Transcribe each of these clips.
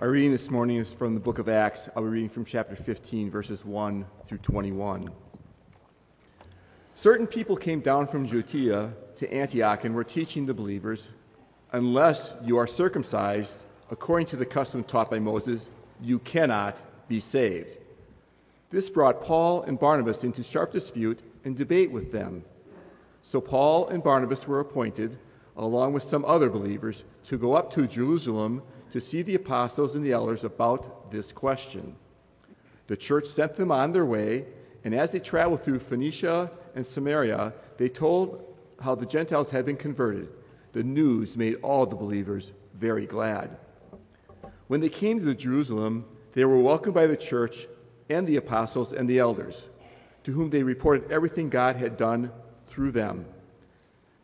Our reading this morning is from the book of Acts. I'll be reading from chapter 15, verses 1 through 21. Certain people came down from Judea to Antioch and were teaching the believers, Unless you are circumcised according to the custom taught by Moses, you cannot be saved. This brought Paul and Barnabas into sharp dispute and debate with them. So Paul and Barnabas were appointed, along with some other believers, to go up to Jerusalem to see the apostles and the elders about this question. The church sent them on their way, and as they traveled through Phoenicia and Samaria, they told how the Gentiles had been converted. The news made all the believers very glad. When they came to Jerusalem, they were welcomed by the church and the apostles and the elders, to whom they reported everything God had done through them.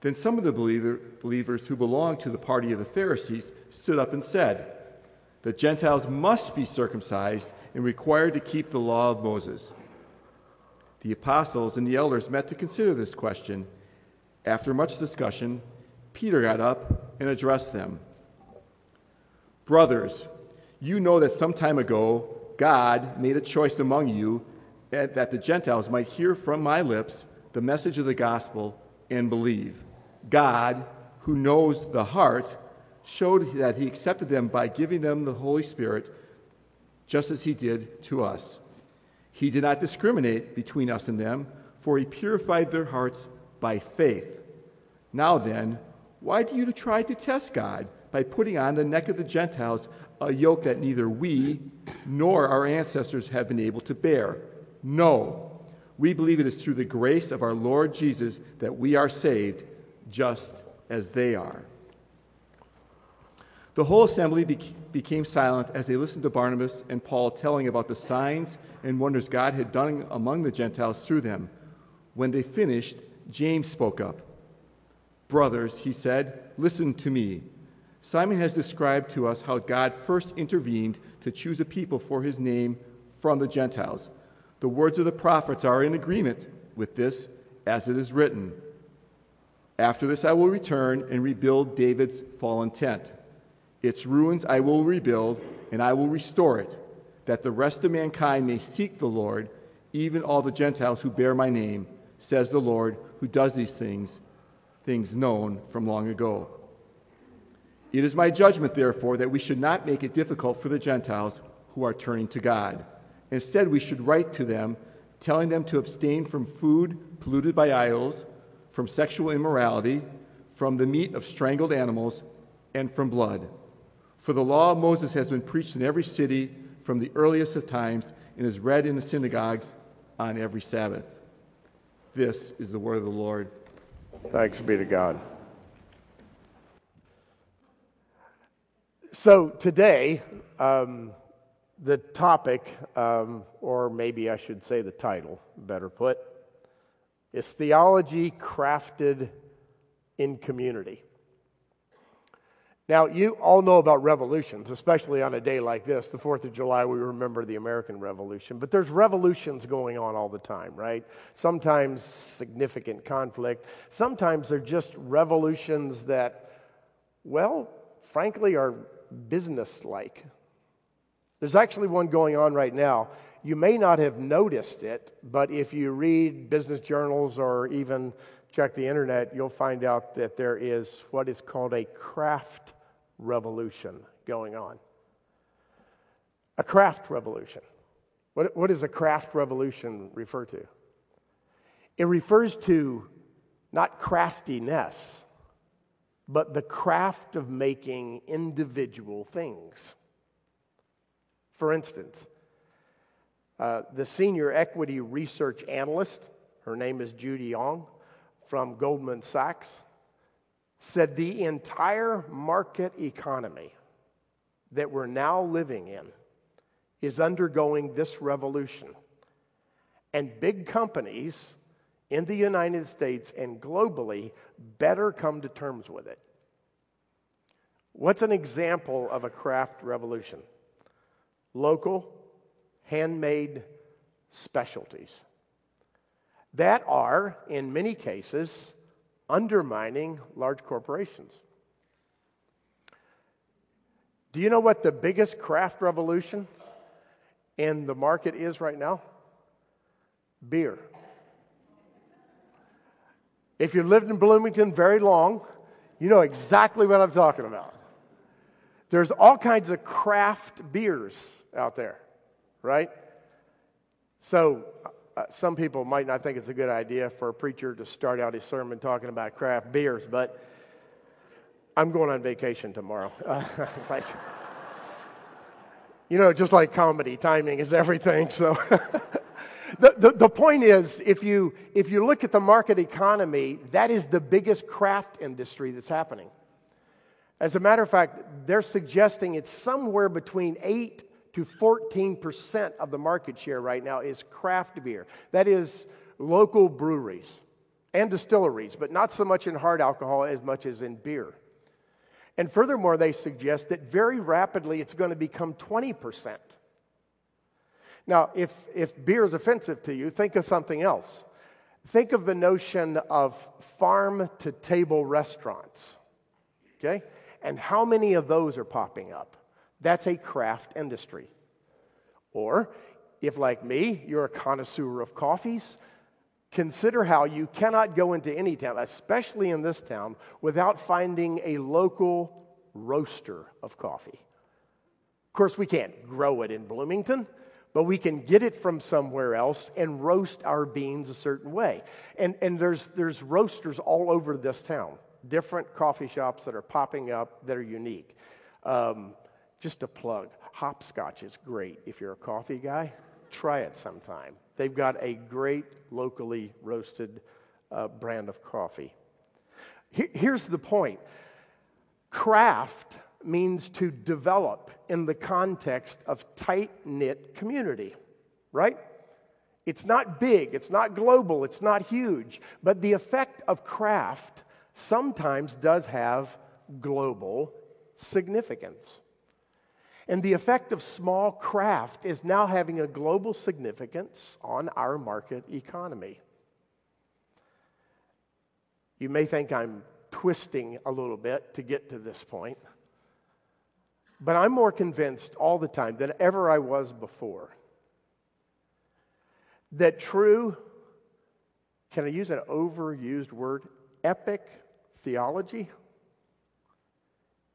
Then some of the believer, believers who belonged to the party of the Pharisees stood up and said, The Gentiles must be circumcised and required to keep the law of Moses. The apostles and the elders met to consider this question. After much discussion, Peter got up and addressed them. Brothers, you know that some time ago God made a choice among you that the Gentiles might hear from my lips the message of the gospel and believe. God, who knows the heart, showed that he accepted them by giving them the Holy Spirit, just as he did to us. He did not discriminate between us and them, for he purified their hearts by faith. Now then, why do you try to test God by putting on the neck of the Gentiles a yoke that neither we nor our ancestors have been able to bear? No. We believe it is through the grace of our Lord Jesus that we are saved, just as they are. The whole assembly became silent as they listened to Barnabas and Paul telling about the signs and wonders God had done among the Gentiles through them. When they finished, James spoke up. Brothers, he said, listen to me. Simon has described to us how God first intervened to choose a people for his name from the Gentiles. The words of the prophets are in agreement with this, as it is written After this I will return and rebuild David's fallen tent. Its ruins I will rebuild, and I will restore it, that the rest of mankind may seek the Lord, even all the Gentiles who bear my name, says the Lord, who does these things, things known from long ago. It is my judgment, therefore, that we should not make it difficult for the Gentiles who are turning to God. Instead, we should write to them, telling them to abstain from food polluted by idols, from sexual immorality, from the meat of strangled animals, and from blood. For the law of Moses has been preached in every city from the earliest of times and is read in the synagogues on every Sabbath. This is the word of the Lord. Thanks be to God. So today, um, the topic, um, or maybe I should say the title, better put, is Theology Crafted in Community. Now, you all know about revolutions, especially on a day like this, the 4th of July, we remember the American Revolution. But there's revolutions going on all the time, right? Sometimes significant conflict. Sometimes they're just revolutions that, well, frankly, are business like. There's actually one going on right now. You may not have noticed it, but if you read business journals or even check the internet, you'll find out that there is what is called a craft revolution going on. A craft revolution. What, what does a craft revolution refer to? It refers to not craftiness, but the craft of making individual things. For instance, uh, the senior equity research analyst, her name is Judy Ong from Goldman Sachs, said the entire market economy that we're now living in is undergoing this revolution. And big companies in the United States and globally better come to terms with it. What's an example of a craft revolution? Local, handmade specialties that are, in many cases, undermining large corporations. Do you know what the biggest craft revolution in the market is right now? Beer. If you've lived in Bloomington very long, you know exactly what I'm talking about. There's all kinds of craft beers out there, right? So, uh, some people might not think it's a good idea for a preacher to start out his sermon talking about craft beers, but I'm going on vacation tomorrow. Uh, like, you know, just like comedy, timing is everything. So. The, the, the, point is, if you, if you look at the market economy, that is the biggest craft industry that's happening. As a matter of fact, they're suggesting it's somewhere between 8 to 14% of the market share right now is craft beer. That is local breweries and distilleries, but not so much in hard alcohol as much as in beer. And furthermore, they suggest that very rapidly it's going to become 20%. Now, if, if beer is offensive to you, think of something else. Think of the notion of farm to table restaurants, okay? And how many of those are popping up? That's a craft industry. Or, if like me, you're a connoisseur of coffees, consider how you cannot go into any town, especially in this town, without finding a local roaster of coffee. Of course, we can't grow it in Bloomington but we can get it from somewhere else and roast our beans a certain way. And, and there's, there's roasters all over this town, different coffee shops that are popping up that are unique. Um, just a plug hopscotch is great. If you're a coffee guy, try it sometime. They've got a great locally roasted uh, brand of coffee. Here's the point craft means to develop in the context of tight knit community, right? It's not big, it's not global, it's not huge, but the effect of craft sometimes does have global significance. And the effect of small craft is now having a global significance on our market economy. You may think I'm twisting a little bit to get to this point. But I'm more convinced all the time than ever I was before that true, can I use an overused word, epic theology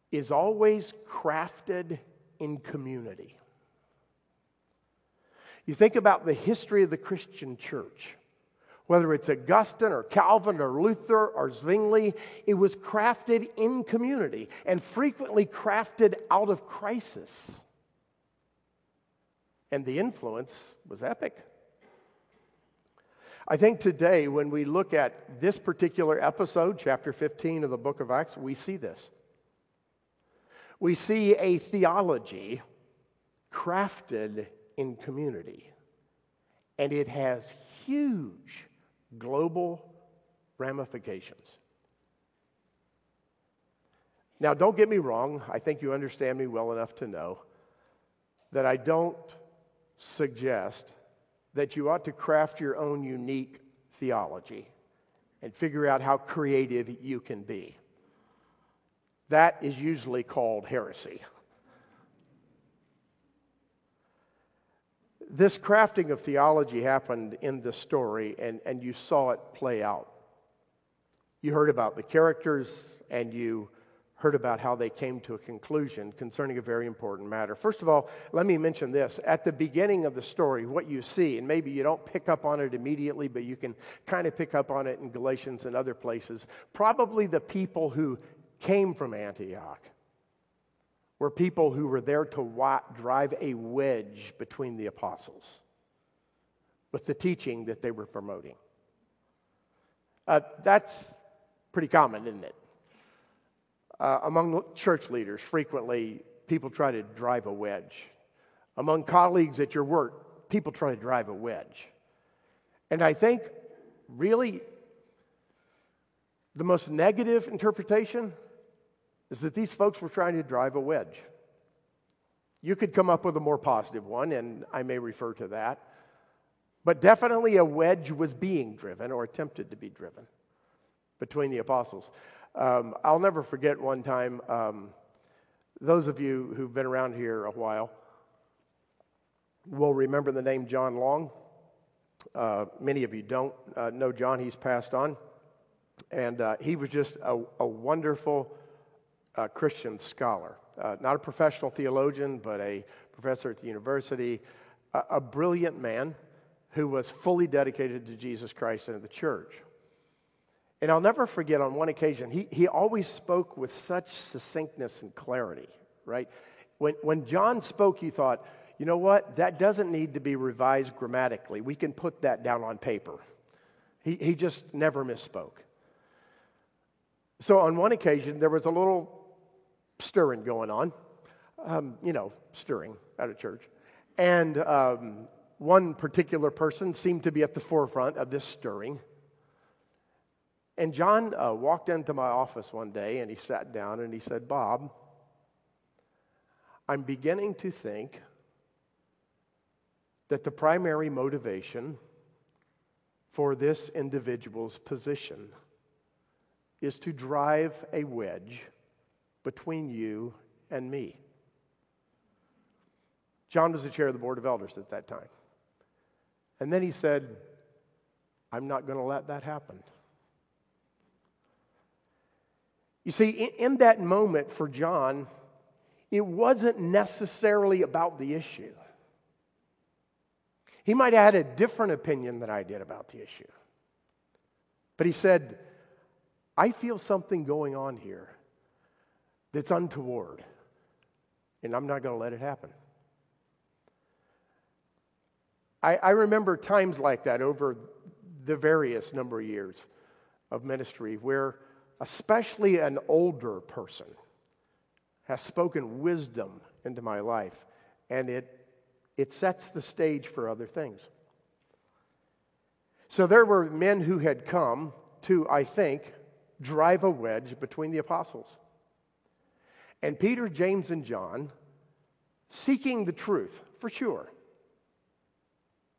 is always crafted in community. You think about the history of the Christian church whether it's Augustine or Calvin or Luther or Zwingli, it was crafted in community and frequently crafted out of crisis. And the influence was epic. I think today, when we look at this particular episode, chapter 15 of the book of Acts, we see this. We see a theology crafted in community, and it has huge global ramifications. Now, don't get me wrong, I think you understand me well enough to know that I don't suggest that you ought to craft your own unique theology and figure out how creative you can be. That is usually called heresy. This crafting of theology happened in the story, and, and you saw it play out. You heard about the characters, and you heard about how they came to a conclusion concerning a very important matter. First of all, let me mention this. At the beginning of the story, what you see, and maybe you don't pick up on it immediately, but you can kind of pick up on it in Galatians and other places, probably the people who came from Antioch were people who were there to drive a wedge between the apostles with the teaching that they were promoting. Uh, that's pretty common, isn't it? Uh, among church leaders, frequently people try to drive a wedge. Among colleagues at your work, people try to drive a wedge. And I think, really, the most negative interpretation is that these folks were trying to drive a wedge. You could come up with a more positive one, and I may refer to that. But definitely a wedge was being driven or attempted to be driven between the apostles. Um, I'll never forget one time um, Those of you who've been around here a while will remember the name John Long. Uh, many of you don't uh, know John, he's passed on. And uh, he was just a, a wonderful uh, Christian scholar. Uh, not a professional theologian, but a professor at the university, a, a brilliant man who was fully dedicated to Jesus Christ and the church. And I'll never forget on one occasion, he, he always spoke with such succinctness and clarity, right? When, when John spoke, he thought, you know what? That doesn't need to be revised grammatically. We can put that down on paper. He, he just never misspoke. So on one occasion, there was a little stirring going on, um, you know, stirring at a church. And um, one particular person seemed to be at the forefront of this stirring. And John uh, walked into my office one day and he sat down and he said, Bob, I'm beginning to think that the primary motivation for this individual's position is to drive a wedge between you and me. John was the chair of the board of elders at that time. And then he said, I'm not going to let that happen. You see, in, that moment for John, it wasn't necessarily about the issue. He might have had a different opinion than I did about the issue. But he said, I feel something going on here that's untoward, and I'm not going to let it happen. I, I remember times like that over the various number of years of ministry where, especially an older person, has spoken wisdom into my life, and it, it sets the stage for other things. So there were men who had come to, I think, drive a wedge between the apostles. And Peter, James, and John, seeking the truth, for sure,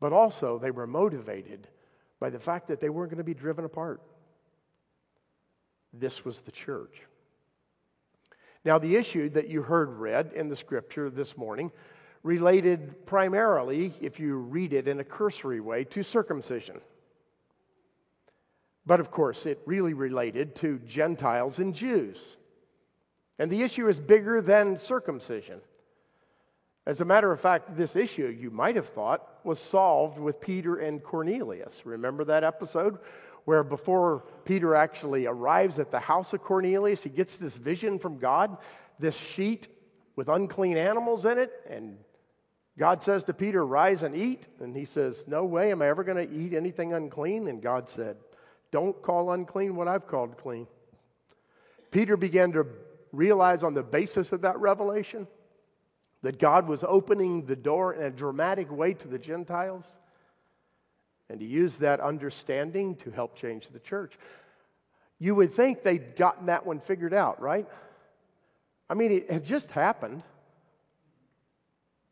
but also they were motivated by the fact that they weren't going to be driven apart. This was the church. Now, the issue that you heard read in the scripture this morning related primarily, if you read it in a cursory way, to circumcision. But of course, it really related to Gentiles and Jews. And the issue is bigger than circumcision. As a matter of fact, this issue, you might have thought, was solved with Peter and Cornelius. Remember that episode? Where before Peter actually arrives at the house of Cornelius, he gets this vision from God, this sheet with unclean animals in it. And God says to Peter, Rise and eat. And he says, No way am I ever going to eat anything unclean. And God said, Don't call unclean what I've called clean. Peter began to realize on the basis of that revelation that God was opening the door in a dramatic way to the Gentiles. And to use that understanding to help change the church. You would think they'd gotten that one figured out, right? I mean, it had just happened.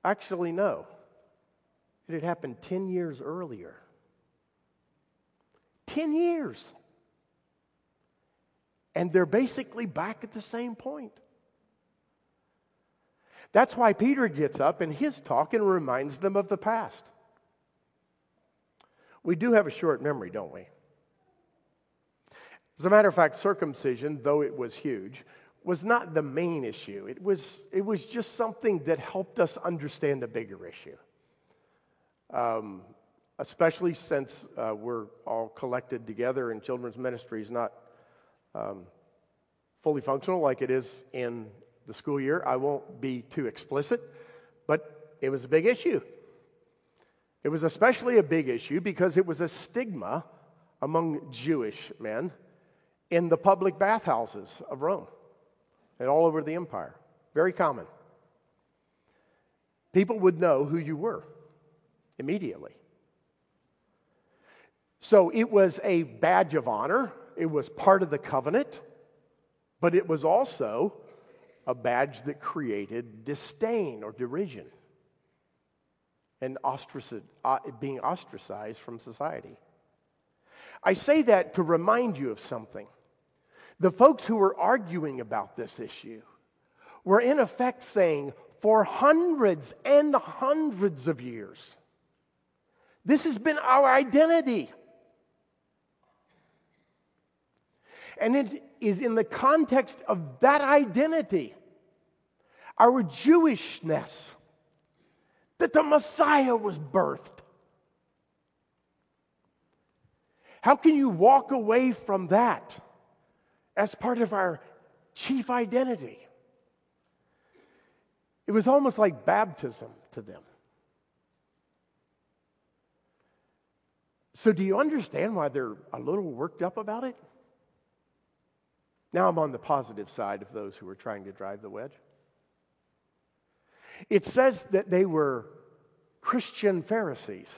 Actually, no. It had happened 10 years earlier. 10 years. And they're basically back at the same point. That's why Peter gets up in his talk and reminds them of the past. We do have a short memory, don't we? As a matter of fact, circumcision, though it was huge, was not the main issue. It was, it was just something that helped us understand a bigger issue. Um, especially since uh, we're all collected together in children's ministries, not um, fully functional like it is in the school year. I won't be too explicit, but it was a big issue. It was especially a big issue because it was a stigma among Jewish men in the public bathhouses of Rome and all over the empire. Very common. People would know who you were immediately. So it was a badge of honor, it was part of the covenant, but it was also a badge that created disdain or derision and uh, being ostracized from society. I say that to remind you of something. The folks who were arguing about this issue were in effect saying for hundreds and hundreds of years, this has been our identity. And it is in the context of that identity, our Jewishness, that the Messiah was birthed. How can you walk away from that as part of our chief identity? It was almost like baptism to them. So, do you understand why they're a little worked up about it? Now I'm on the positive side of those who are trying to drive the wedge. It says that they were Christian Pharisees.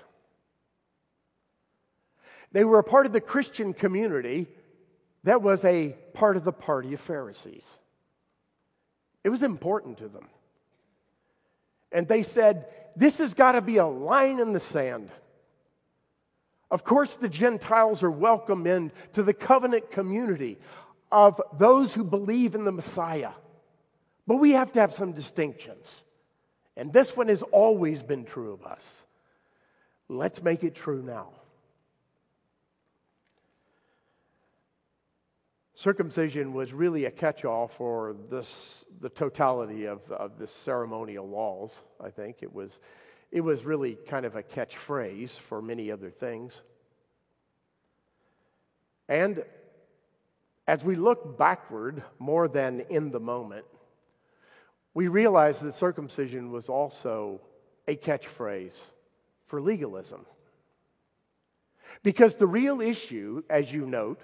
They were a part of the Christian community that was a part of the party of Pharisees. It was important to them. And they said, This has got to be a line in the sand. Of course, the Gentiles are welcome into the covenant community of those who believe in the Messiah. But we have to have some distinctions. And this one has always been true of us. Let's make it true now. Circumcision was really a catch all for this, the totality of, of the ceremonial laws, I think. It was, it was really kind of a catchphrase for many other things. And as we look backward more than in the moment, we realize that circumcision was also a catchphrase for legalism. Because the real issue, as you note,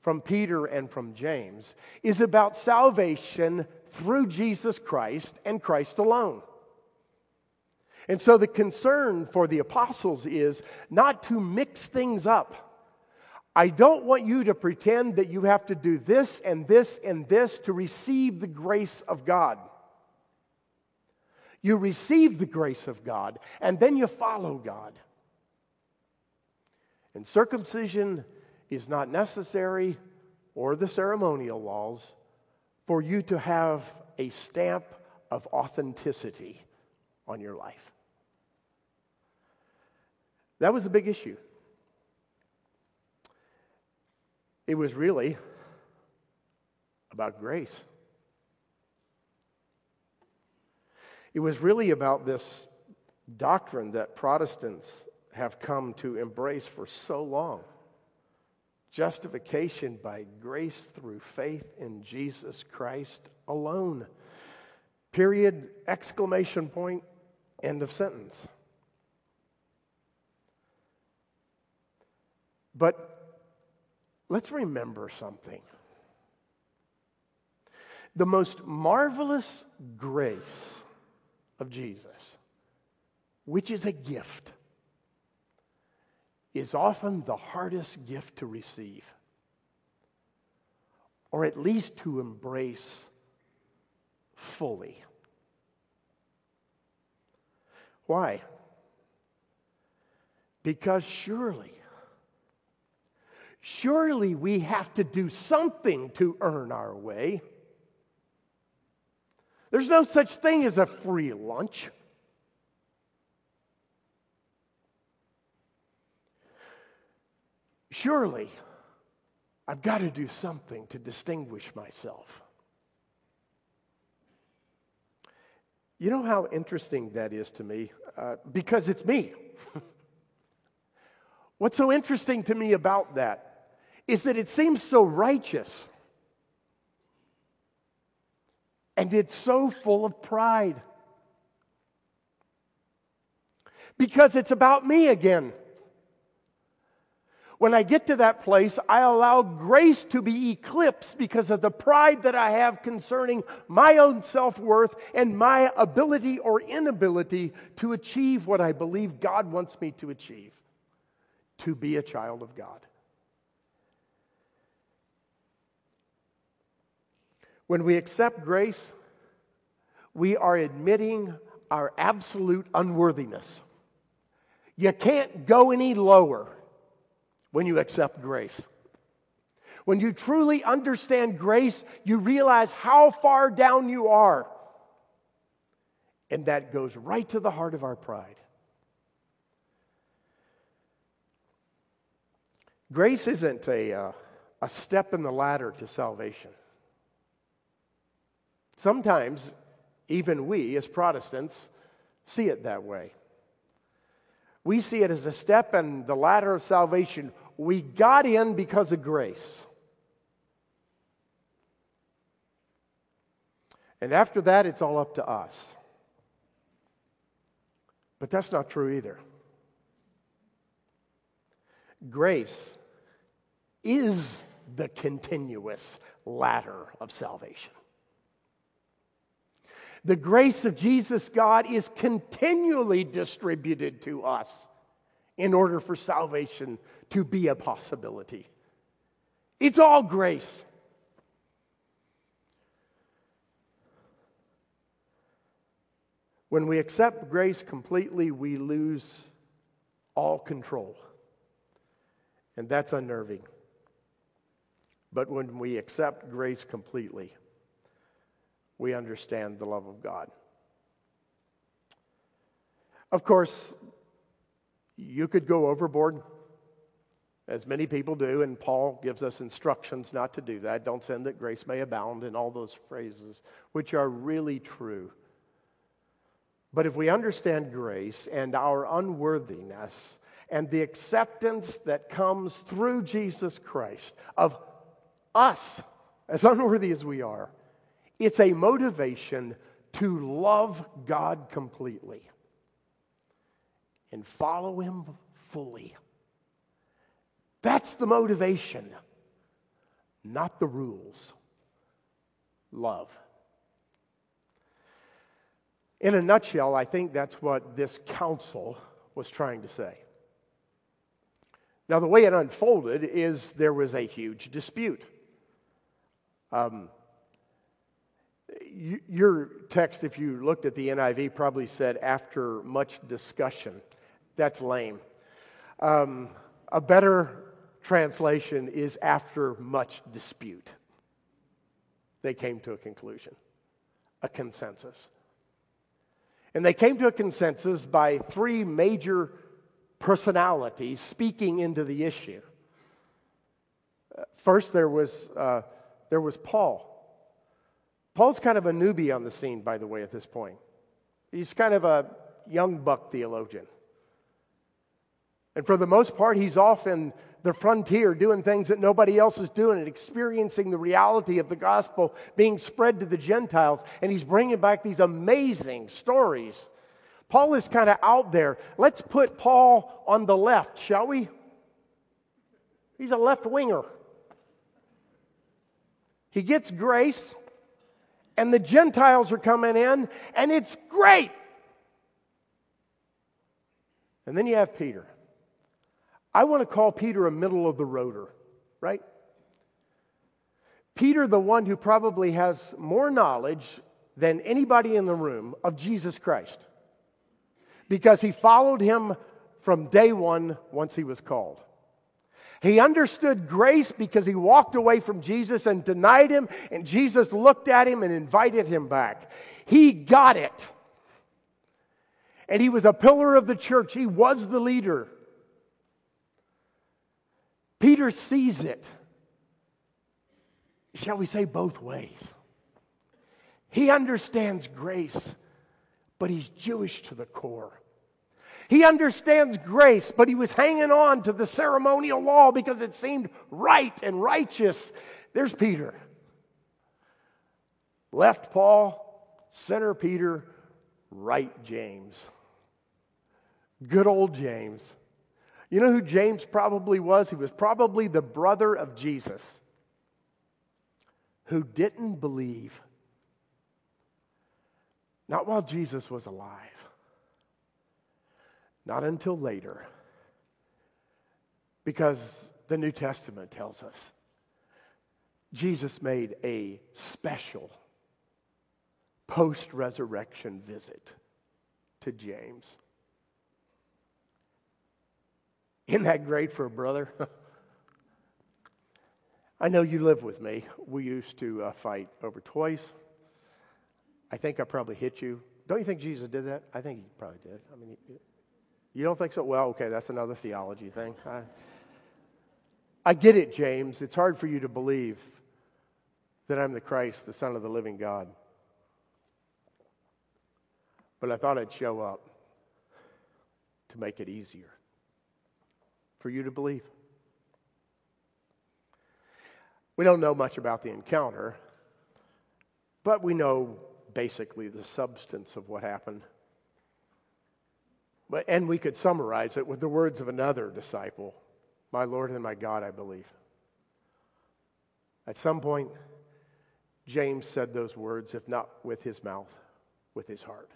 from Peter and from James is about salvation through Jesus Christ and Christ alone. And so the concern for the apostles is not to mix things up. I don't want you to pretend that you have to do this and this and this to receive the grace of God. You receive the grace of God and then you follow God. And circumcision is not necessary or the ceremonial laws for you to have a stamp of authenticity on your life. That was a big issue. It was really about grace. It was really about this doctrine that Protestants have come to embrace for so long justification by grace through faith in Jesus Christ alone. Period, exclamation point, end of sentence. But let's remember something. The most marvelous grace of Jesus, which is a gift, is often the hardest gift to receive, or at least to embrace fully. Why? Because surely, surely we have to do something to earn our way. There's no such thing as a free lunch. Surely, I've got to do something to distinguish myself. You know how interesting that is to me? Uh, because it's me. What's so interesting to me about that is that it seems so righteous. And it's so full of pride. Because it's about me again. When I get to that place, I allow grace to be eclipsed because of the pride that I have concerning my own self worth and my ability or inability to achieve what I believe God wants me to achieve to be a child of God. When we accept grace, we are admitting our absolute unworthiness. You can't go any lower when you accept grace. When you truly understand grace, you realize how far down you are And that goes right to the heart of our pride. Grace isn't a, uh, a step in the ladder to salvation. Sometimes, even we as Protestants see it that way. We see it as a step in the ladder of salvation. We got in because of grace. And after that, it's all up to us. But that's not true either. Grace is the continuous ladder of salvation. The grace of Jesus God is continually distributed to us in order for salvation to be a possibility. It's all grace. When we accept grace completely, we lose all control. And that's unnerving. But when we accept grace completely, we understand the love of God. Of course, you could go overboard, as many people do, and Paul gives us instructions not to do that. Don't sin that grace may abound, and all those phrases, which are really true. But if we understand grace and our unworthiness and the acceptance that comes through Jesus Christ of us, as unworthy as we are, it's a motivation to love God completely and follow Him fully. That's the motivation, not the rules. Love. In a nutshell, I think that's what this council was trying to say. Now, the way it unfolded is there was a huge dispute. Um, your text, if you looked at the NIV, probably said after much discussion. That's lame. Um, a better translation is after much dispute. They came to a conclusion, a consensus. And they came to a consensus by three major personalities speaking into the issue. First, there was, uh, there was Paul. Paul's kind of a newbie on the scene, by the way, at this point. He's kind of a young buck theologian. And for the most part, he's off in the frontier doing things that nobody else is doing and experiencing the reality of the gospel being spread to the Gentiles. And he's bringing back these amazing stories. Paul is kind of out there. Let's put Paul on the left, shall we? He's a left winger. He gets grace and the Gentiles are coming in, and it's great. And then you have Peter. I want to call Peter a middle of the roader, right? Peter, the one who probably has more knowledge than anybody in the room of Jesus Christ, because he followed him from day one once he was called. He understood grace because he walked away from Jesus and denied him, and Jesus looked at him and invited him back. He got it. And he was a pillar of the church, he was the leader. Peter sees it, shall we say, both ways. He understands grace, but he's Jewish to the core. He understands grace, but he was hanging on to the ceremonial law because it seemed right and righteous. There's Peter. Left Paul, center Peter, right James. Good old James. You know who James probably was? He was probably the brother of Jesus who didn't believe. Not while Jesus was alive. Not until later. Because the New Testament tells us Jesus made a special post resurrection visit to James. Isn't that great for a brother? I know you live with me. We used to uh, fight over toys. I think I probably hit you Don't you think Jesus did that? I think he probably did. I mean, you don't think so? Well, okay, that's another theology thing. I, I get it, James. It's hard for you to believe that I'm the Christ, the Son of the living God. But I thought I'd show up to make it easier for you to believe. We don't know much about the encounter, but we know basically the substance of what happened. But, and we could summarize it with the words of another disciple My Lord and my God, I believe. At some point, James said those words, if not with his mouth, with his heart.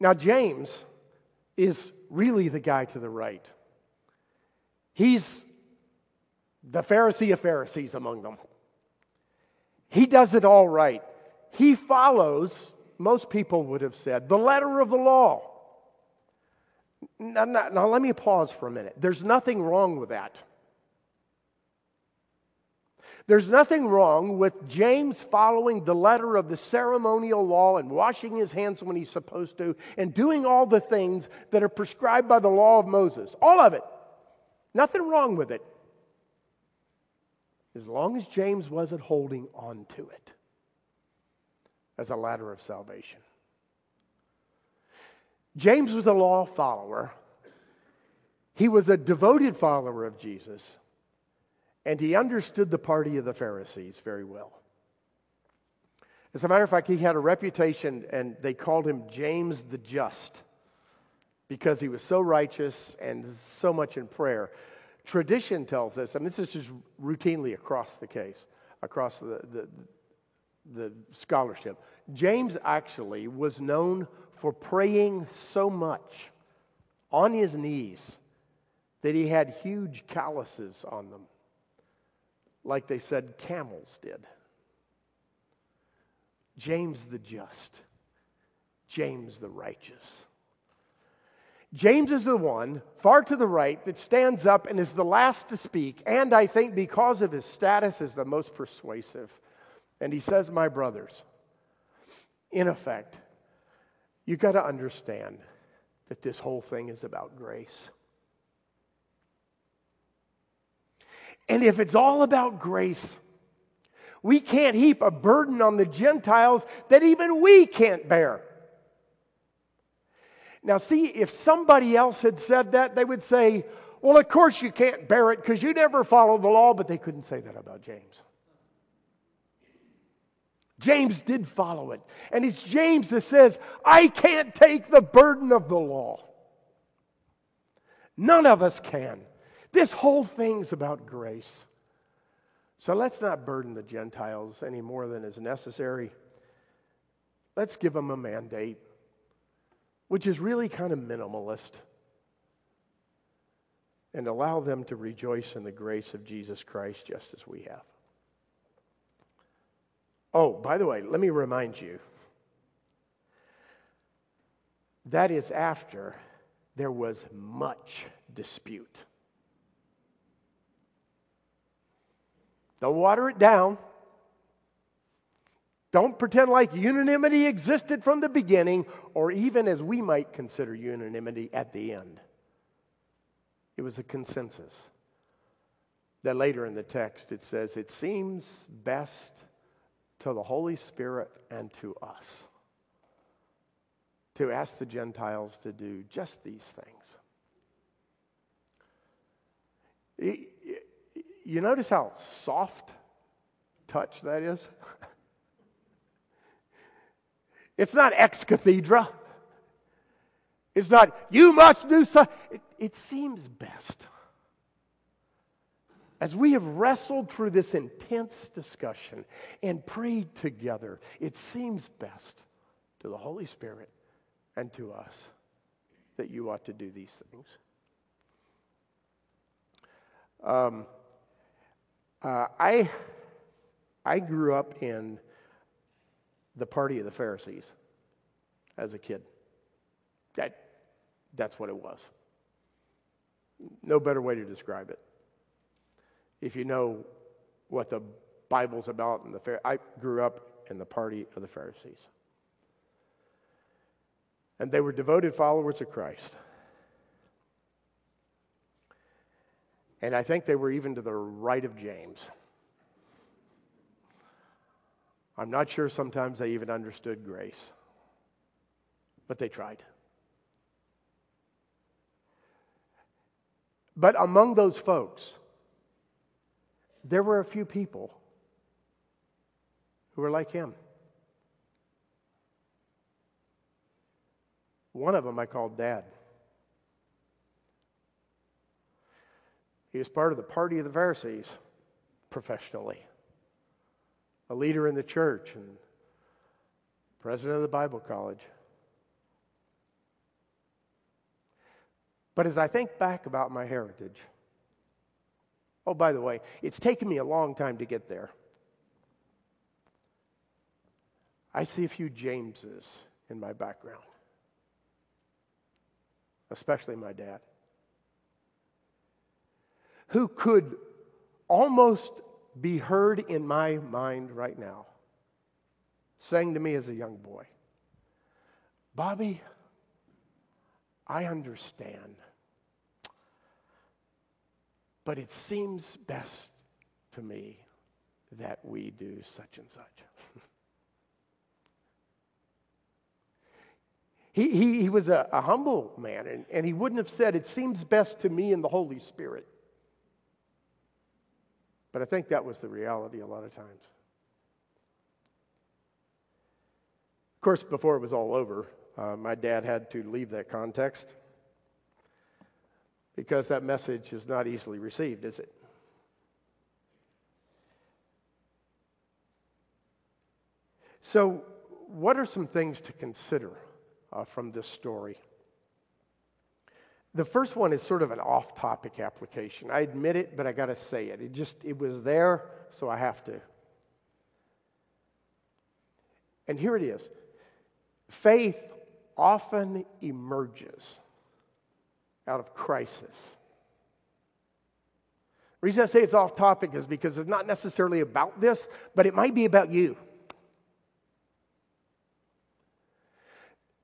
Now, James is really the guy to the right. He's the Pharisee of Pharisees among them. He does it all right. He follows, most people would have said, the letter of the law. Now, now, now, let me pause for a minute. There's nothing wrong with that. There's nothing wrong with James following the letter of the ceremonial law and washing his hands when he's supposed to and doing all the things that are prescribed by the law of Moses. All of it. Nothing wrong with it. As long as James wasn't holding on to it as a ladder of salvation. James was a law follower. He was a devoted follower of Jesus, and he understood the party of the Pharisees very well. As a matter of fact, he had a reputation, and they called him James the Just because he was so righteous and so much in prayer. Tradition tells us, mean, this is just routinely across the case, across the, the, the scholarship. James actually was known for praying so much on his knees that he had huge calluses on them, like they said camels did. James the just, James the righteous. James is the one, far to the right, that stands up and is the last to speak, and I think because of his status is the most persuasive. And he says, My brothers, in effect, you've got to understand that this whole thing is about grace. And if it's all about grace, we can't heap a burden on the Gentiles that even we can't bear. Now, see, if somebody else had said that, they would say, Well, of course you can't bear it because you never followed the law, but they couldn't say that about James. James did follow it. And it's James that says, I can't take the burden of the law. None of us can. This whole thing's about grace. So let's not burden the Gentiles any more than is necessary. Let's give them a mandate, which is really kind of minimalist, and allow them to rejoice in the grace of Jesus Christ just as we have. Oh, by the way, let me remind you that is after there was much dispute. Don't water it down. Don't pretend like unanimity existed from the beginning, or even as we might consider unanimity at the end. It was a consensus. That later in the text it says, It seems best to the Holy Spirit and to us to ask the Gentiles to do just these things. You notice how soft touch that is? It's not ex cathedra. It's not, you must do so. It, it seems best as we have wrestled through this intense discussion and prayed together, it seems best to the Holy Spirit and to us that you ought to do these things. Um, uh, I, I grew up in the party of the Pharisees as a kid. That, that's what it was. No better way to describe it if you know what the Bible's about and the I grew up in the party of the Pharisees. And they were devoted followers of Christ. And I think they were even to the right of James. I'm not sure sometimes they even understood grace, but they tried. But among those folks, there were a few people who were like him. One of them I called Dad. He was part of the party of the Pharisees professionally, a leader in the church and president of the Bible College. But as I think back about my heritage, oh, by the way, it's taken me a long time to get there. I see a few Jameses in my background, especially my dad who could almost be heard in my mind right now saying to me as a young boy, Bobby, I understand, but it seems best to me that we do such and such. he, he, he was a, a humble man, and, and he wouldn't have said, It seems best to me in the Holy Spirit. But I think that was the reality a lot of times. Of course, before it was all over, uh, my dad had to leave that context because that message is not easily received, is it? So, what are some things to consider uh, from this story? The first one is sort of an off topic application. I admit it, but I got to say it. It just, it was there, so I have to. And here it is faith often emerges out of crisis. The reason I say it's off topic is because it's not necessarily about this, but it might be about you.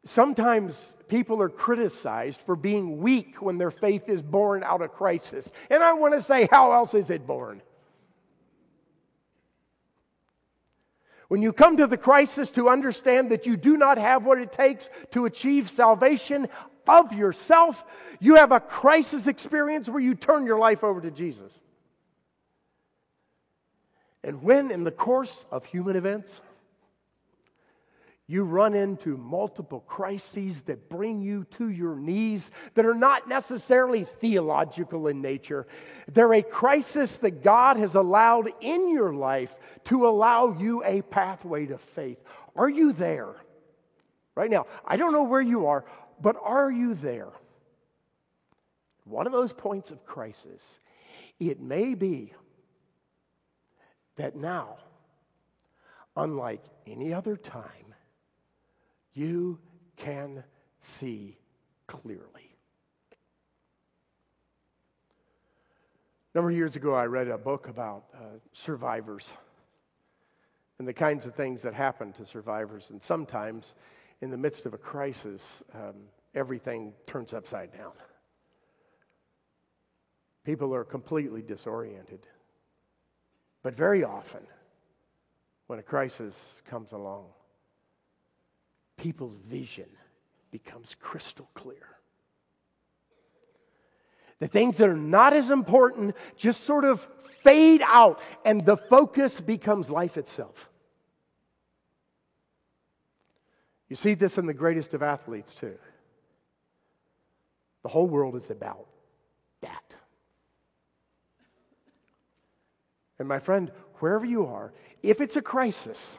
Sometimes people are criticized for being weak when their faith is born out of crisis. And I want to say, how else is it born? When you come to the crisis to understand that you do not have what it takes to achieve salvation of yourself, you have a crisis experience where you turn your life over to Jesus. And when, in the course of human events, you run into multiple crises that bring you to your knees that are not necessarily theological in nature. They're a crisis that God has allowed in your life to allow you a pathway to faith. Are you there? Right now, I don't know where you are, but are you there? One of those points of crisis, it may be that now, unlike any other time, you can see clearly. A number of years ago, I read a book about uh, survivors and the kinds of things that happen to survivors. And sometimes, in the midst of a crisis, um, everything turns upside down. People are completely disoriented. But very often, when a crisis comes along, people's vision becomes crystal clear. The things that are not as important just sort of fade out, and the focus becomes life itself. You see this in the greatest of athletes, too. The whole world is about that. And my friend, wherever you are, if it's a crisis,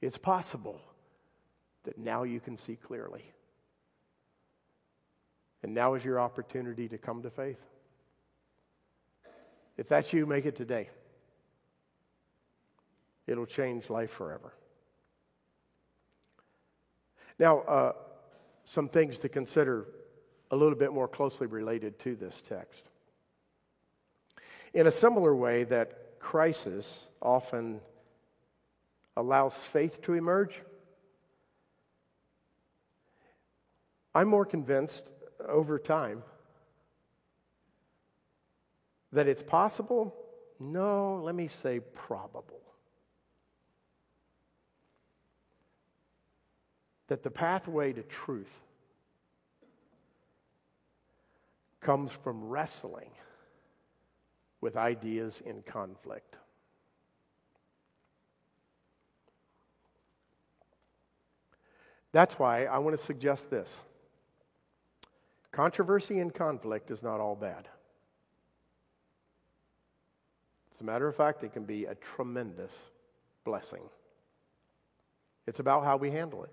it's possible that now you can see clearly. And now is your opportunity to come to faith. If that's you, make it today. It'll change life forever. Now, uh, some things to consider a little bit more closely related to this text. In a similar way that crisis often allows faith to emerge, I'm more convinced over time that it's possible. No, let me say probable. That the pathway to truth comes from wrestling with ideas in conflict. That's why I want to suggest this controversy and conflict is not all bad. As a matter of fact, it can be a tremendous blessing. It's about how we handle it.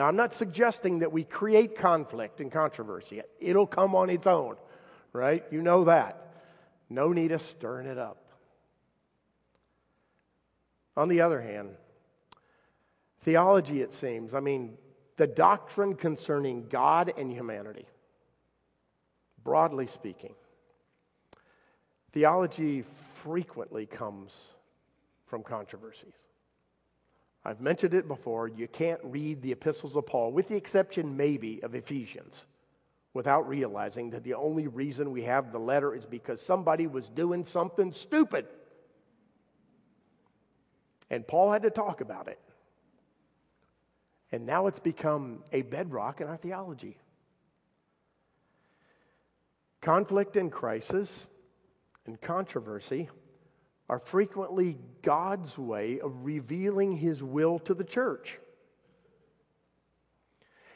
Now, I'm not suggesting that we create conflict and controversy. It'll come on its own, right? You know that. No need of stirring it up. On the other hand, theology, it seems, I mean, the doctrine concerning God and humanity, broadly speaking, theology frequently comes from controversies. I've mentioned it before. You can't read the epistles of Paul, with the exception maybe of Ephesians, without realizing that the only reason we have the letter is because somebody was doing something stupid. And Paul had to talk about it. And now it's become a bedrock in our theology. Conflict and crisis and controversy are frequently God's way of revealing his will to the church.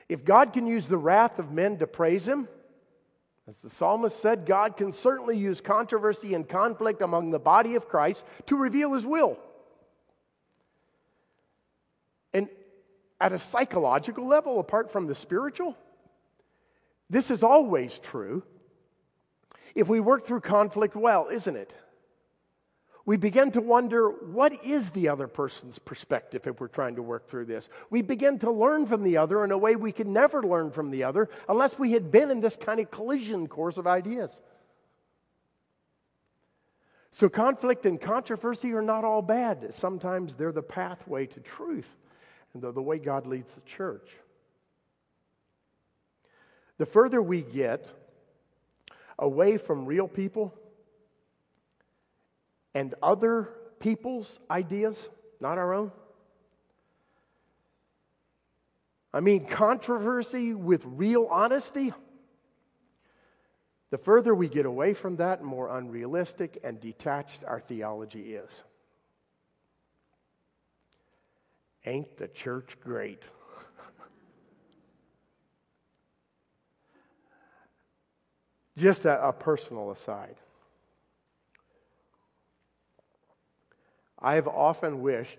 If God can use the wrath of men to praise him, as the psalmist said, God can certainly use controversy and conflict among the body of Christ to reveal his will. And at a psychological level, apart from the spiritual, this is always true if we work through conflict well, isn't it? We begin to wonder what is the other person's perspective if we're trying to work through this. We begin to learn from the other in a way we could never learn from the other unless we had been in this kind of collision course of ideas. So, conflict and controversy are not all bad. Sometimes they're the pathway to truth and they're the way God leads the church. The further we get away from real people and other people's ideas, not our own. I mean, controversy with real honesty. The further we get away from that, the more unrealistic and detached our theology is. Ain't the church great? Just a, a personal aside. I have often wished,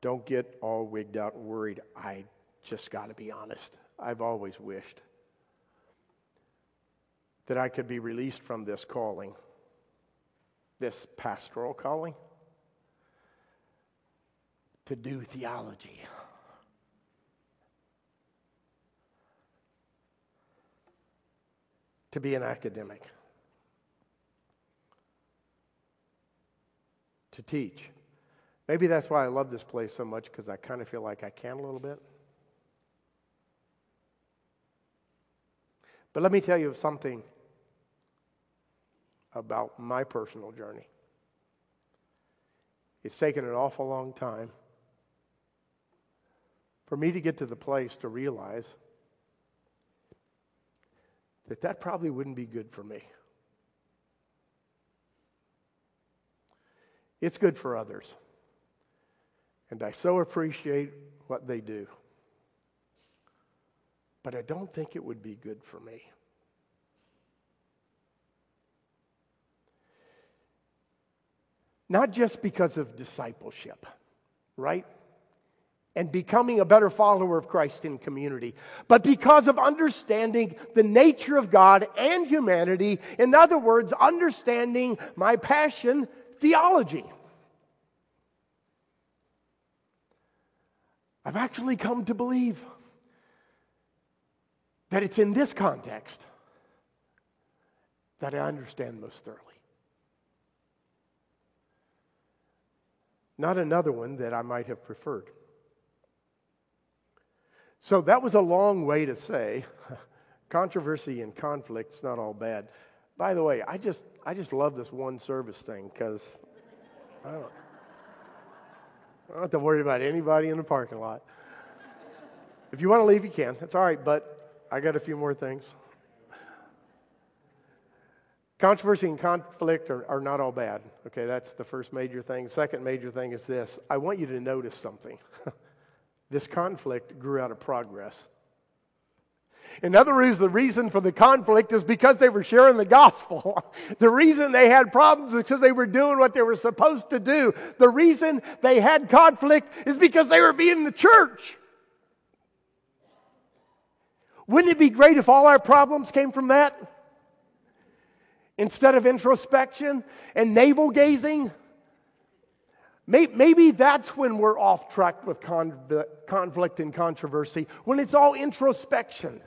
don't get all wigged out and worried. I just got to be honest. I've always wished that I could be released from this calling, this pastoral calling, to do theology. To be an academic. To teach. Maybe that's why I love this place so much because I kind of feel like I can a little bit. But let me tell you something about my personal journey. It's taken an awful long time for me to get to the place to realize that that probably wouldn't be good for me. It's good for others. And I so appreciate what they do. But I don't think it would be good for me. Not just because of discipleship, right? And becoming a better follower of Christ in community, but because of understanding the nature of God and humanity. In other words, understanding my passion theology. I've actually come to believe that it's in this context that I understand most thoroughly. Not another one that I might have preferred. So that was a long way to say controversy and conflict's not all bad. By the way, I just I just love this one service thing because I don't, I don't have to worry about anybody in the parking lot. If you want to leave, you can. That's all right, but I got a few more things. Controversy and conflict are, are not all bad. Okay, that's the first major thing. Second major thing is this I want you to notice something. this conflict grew out of progress. In other words, the reason for the conflict is because they were sharing the gospel. the reason they had problems is because they were doing what they were supposed to do. The reason they had conflict is because they were being the church. Wouldn't it be great if all our problems came from that? instead of introspection and navel gazing. Maybe that's when we're off track with conflict and controversy, when it's all introspection.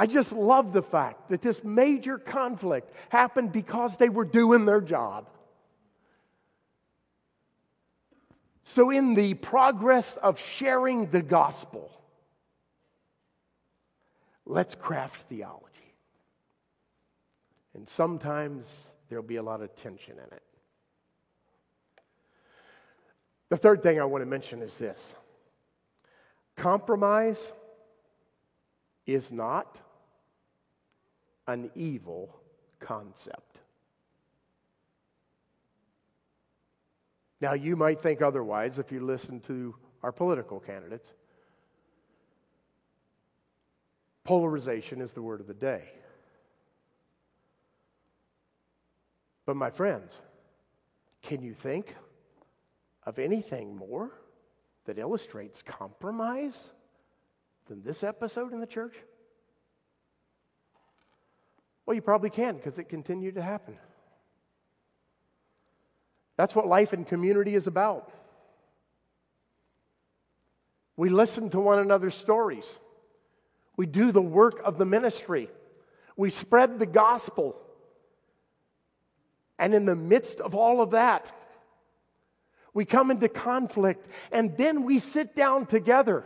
I just love the fact that this major conflict happened because they were doing their job. So, in the progress of sharing the gospel, let's craft theology. And sometimes there'll be a lot of tension in it. The third thing I want to mention is this compromise is not an evil concept. Now, you might think otherwise if you listen to our political candidates. Polarization is the word of the day. But, my friends, can you think of anything more that illustrates compromise than this episode in the church? Well, you probably can because it continued to happen. That's what life in community is about. We listen to one another's stories. We do the work of the ministry. We spread the gospel. And in the midst of all of that, we come into conflict and then we sit down together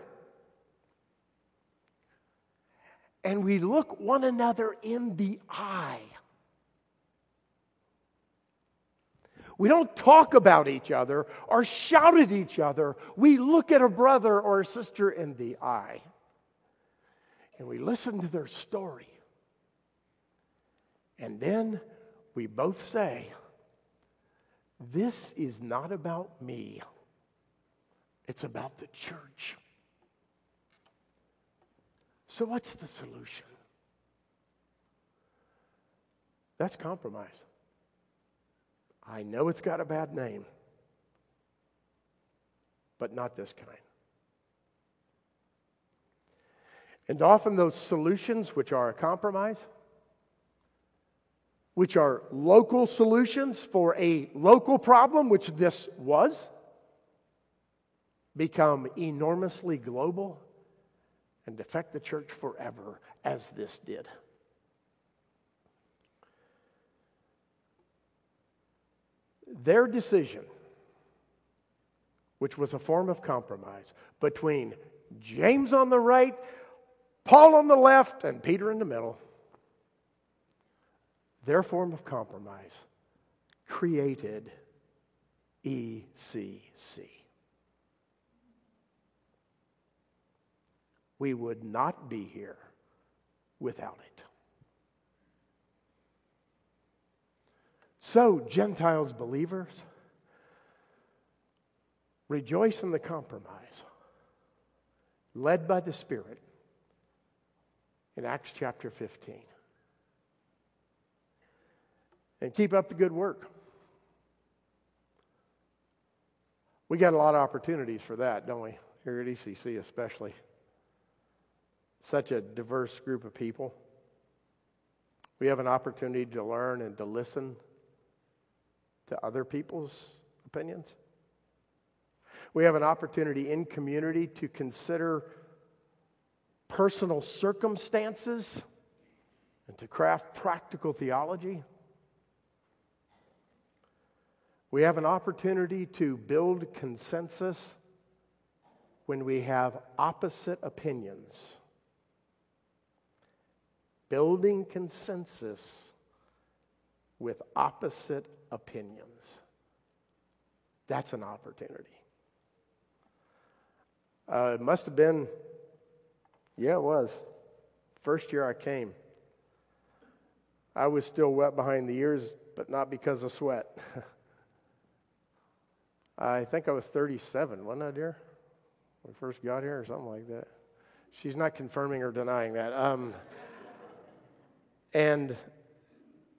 and we look one another in the eye. We don't talk about each other or shout at each other. We look at a brother or a sister in the eye and we listen to their story. And then we both say, This is not about me, it's about the church. So, what's the solution? That's compromise. I know it's got a bad name, but not this kind. And often those solutions, which are a compromise, which are local solutions for a local problem, which this was, become enormously global and affect the church forever, as this did. Their decision, which was a form of compromise between James on the right, Paul on the left, and Peter in the middle, their form of compromise created ECC. We would not be here without it. So, Gentiles, believers, rejoice in the compromise led by the Spirit in Acts chapter 15 and keep up the good work. We got a lot of opportunities for that, don't we? Here at ECC, especially. Such a diverse group of people. We have an opportunity to learn and to listen to other people's opinions. We have an opportunity in community to consider personal circumstances and to craft practical theology. We have an opportunity to build consensus when we have opposite opinions. Building consensus with opposite opinions. That's an opportunity. Uh, it must have been, yeah, it was. First year I came. I was still wet behind the ears, but not because of sweat. I think I was 37, wasn't I, dear? When we first got here, or something like that. She's not confirming or denying that. Um, and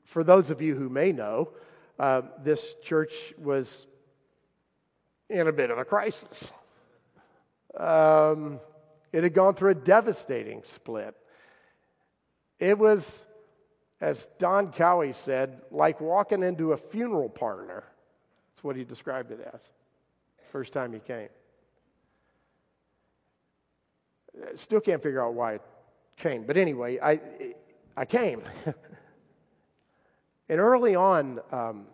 for those of you who may know, uh, this church was in a bit of a crisis. Um, it had gone through a devastating split. It was, as Don Cowie said, like walking into a funeral parlor. That's what he described it as, first time he came. Still can't figure out why it came. But anyway, I, I came. and early on, um,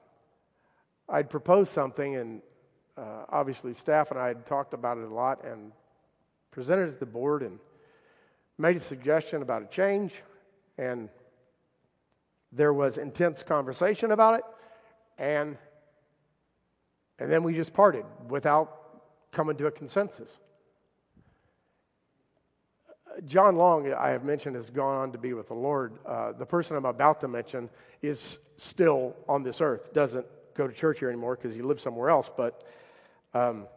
I'd proposed something, and uh, obviously, staff and I had talked about it a lot and presented it to the board and made a suggestion about a change. And there was intense conversation about it. And, and then we just parted without coming to a consensus. John Long, I have mentioned, has gone on to be with the Lord. Uh, the person I'm about to mention is still on this earth, doesn't go to church here anymore because he lives somewhere else. But um,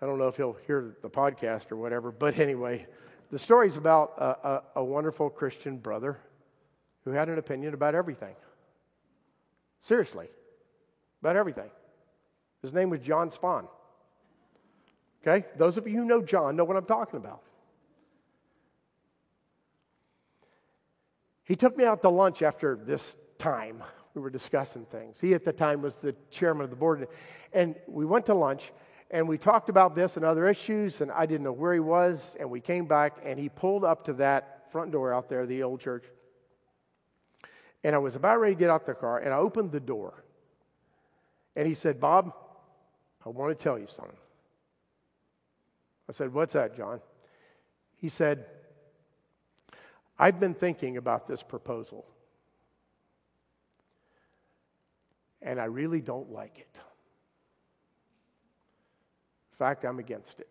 I don't know if he'll hear the podcast or whatever. But anyway, the story is about a, a, a wonderful Christian brother who had an opinion about everything. Seriously, about everything. His name was John Spahn. Okay? Those of you who know John know what I'm talking about. He took me out to lunch after this time. We were discussing things. He, at the time, was the chairman of the board. And we went to lunch and we talked about this and other issues. And I didn't know where he was. And we came back and he pulled up to that front door out there, the old church. And I was about ready to get out the car and I opened the door. And he said, Bob, I want to tell you something. I said, What's that, John? He said, I've been thinking about this proposal, and I really don't like it. In fact, I'm against it.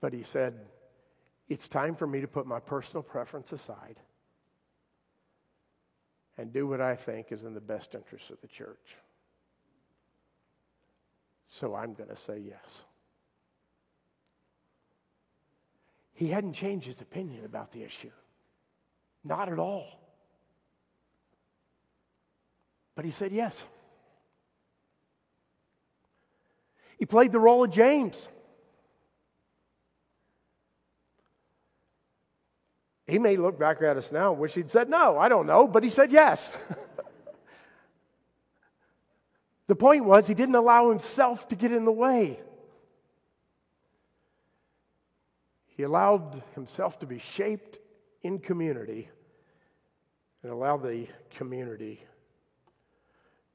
But he said, It's time for me to put my personal preference aside and do what I think is in the best interest of the church. So I'm going to say yes. He hadn't changed his opinion about the issue. Not at all. But he said yes. He played the role of James. He may look back at us now and wish he'd said no, I don't know, but he said yes. the point was, he didn't allow himself to get in the way. He allowed himself to be shaped in community and allowed the community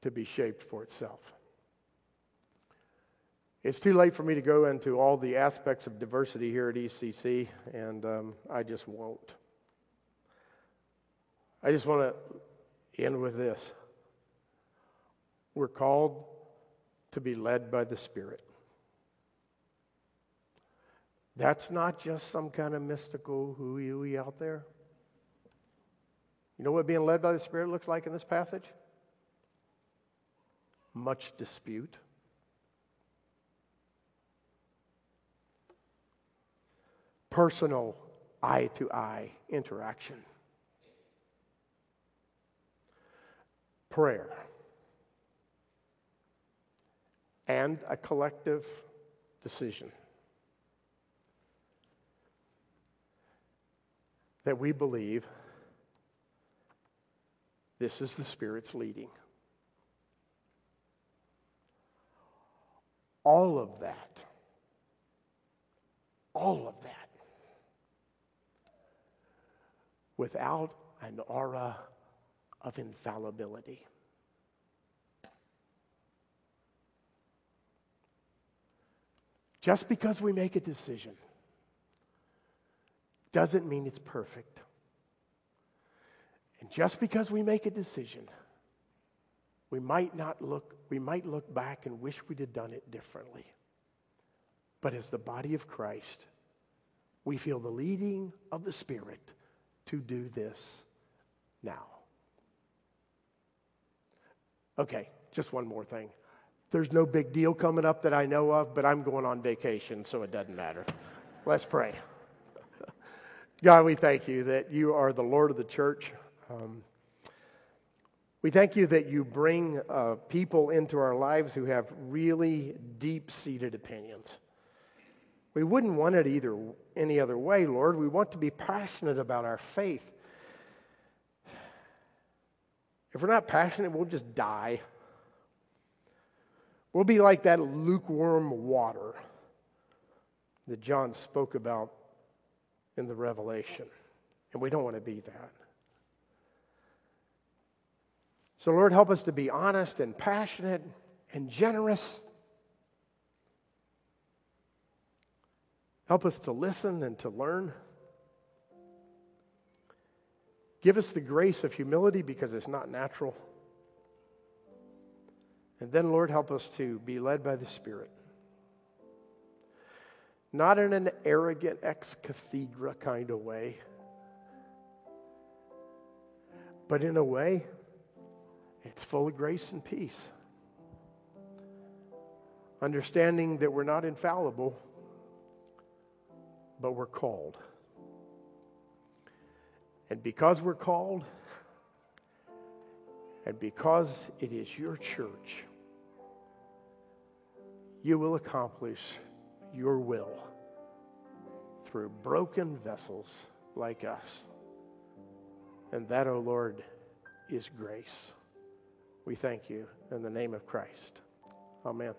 to be shaped for itself. It's too late for me to go into all the aspects of diversity here at ECC, and um, I just won't. I just want to end with this. We're called to be led by the Spirit. That's not just some kind of mystical hooey hooey out there. You know what being led by the Spirit looks like in this passage? Much dispute. Personal eye to eye interaction. Prayer. And a collective decision. That we believe this is the Spirit's leading. All of that, all of that, without an aura of infallibility. Just because we make a decision doesn't mean it's perfect. And just because we make a decision, we might not look, we might look back and wish we'd have done it differently. But as the body of Christ, we feel the leading of the Spirit to do this now. Okay, just one more thing. There's no big deal coming up that I know of, but I'm going on vacation, so it doesn't matter. Let's pray. God, we thank you that you are the Lord of the church. Um, we thank you that you bring uh, people into our lives who have really deep seated opinions. We wouldn't want it either any other way, Lord. We want to be passionate about our faith. If we're not passionate, we'll just die. We'll be like that lukewarm water that John spoke about in the Revelation. And we don't want to be that. So, Lord, help us to be honest and passionate and generous. Help us to listen and to learn. Give us the grace of humility because it's not natural. And then, Lord, help us to be led by the Spirit. Not in an arrogant ex cathedra kind of way, but in a way it's full of grace and peace. Understanding that we're not infallible, but we're called. And because we're called, and because it is your church, you will accomplish your will through broken vessels like us. And that, O oh Lord, is grace. We thank you in the name of Christ. Amen.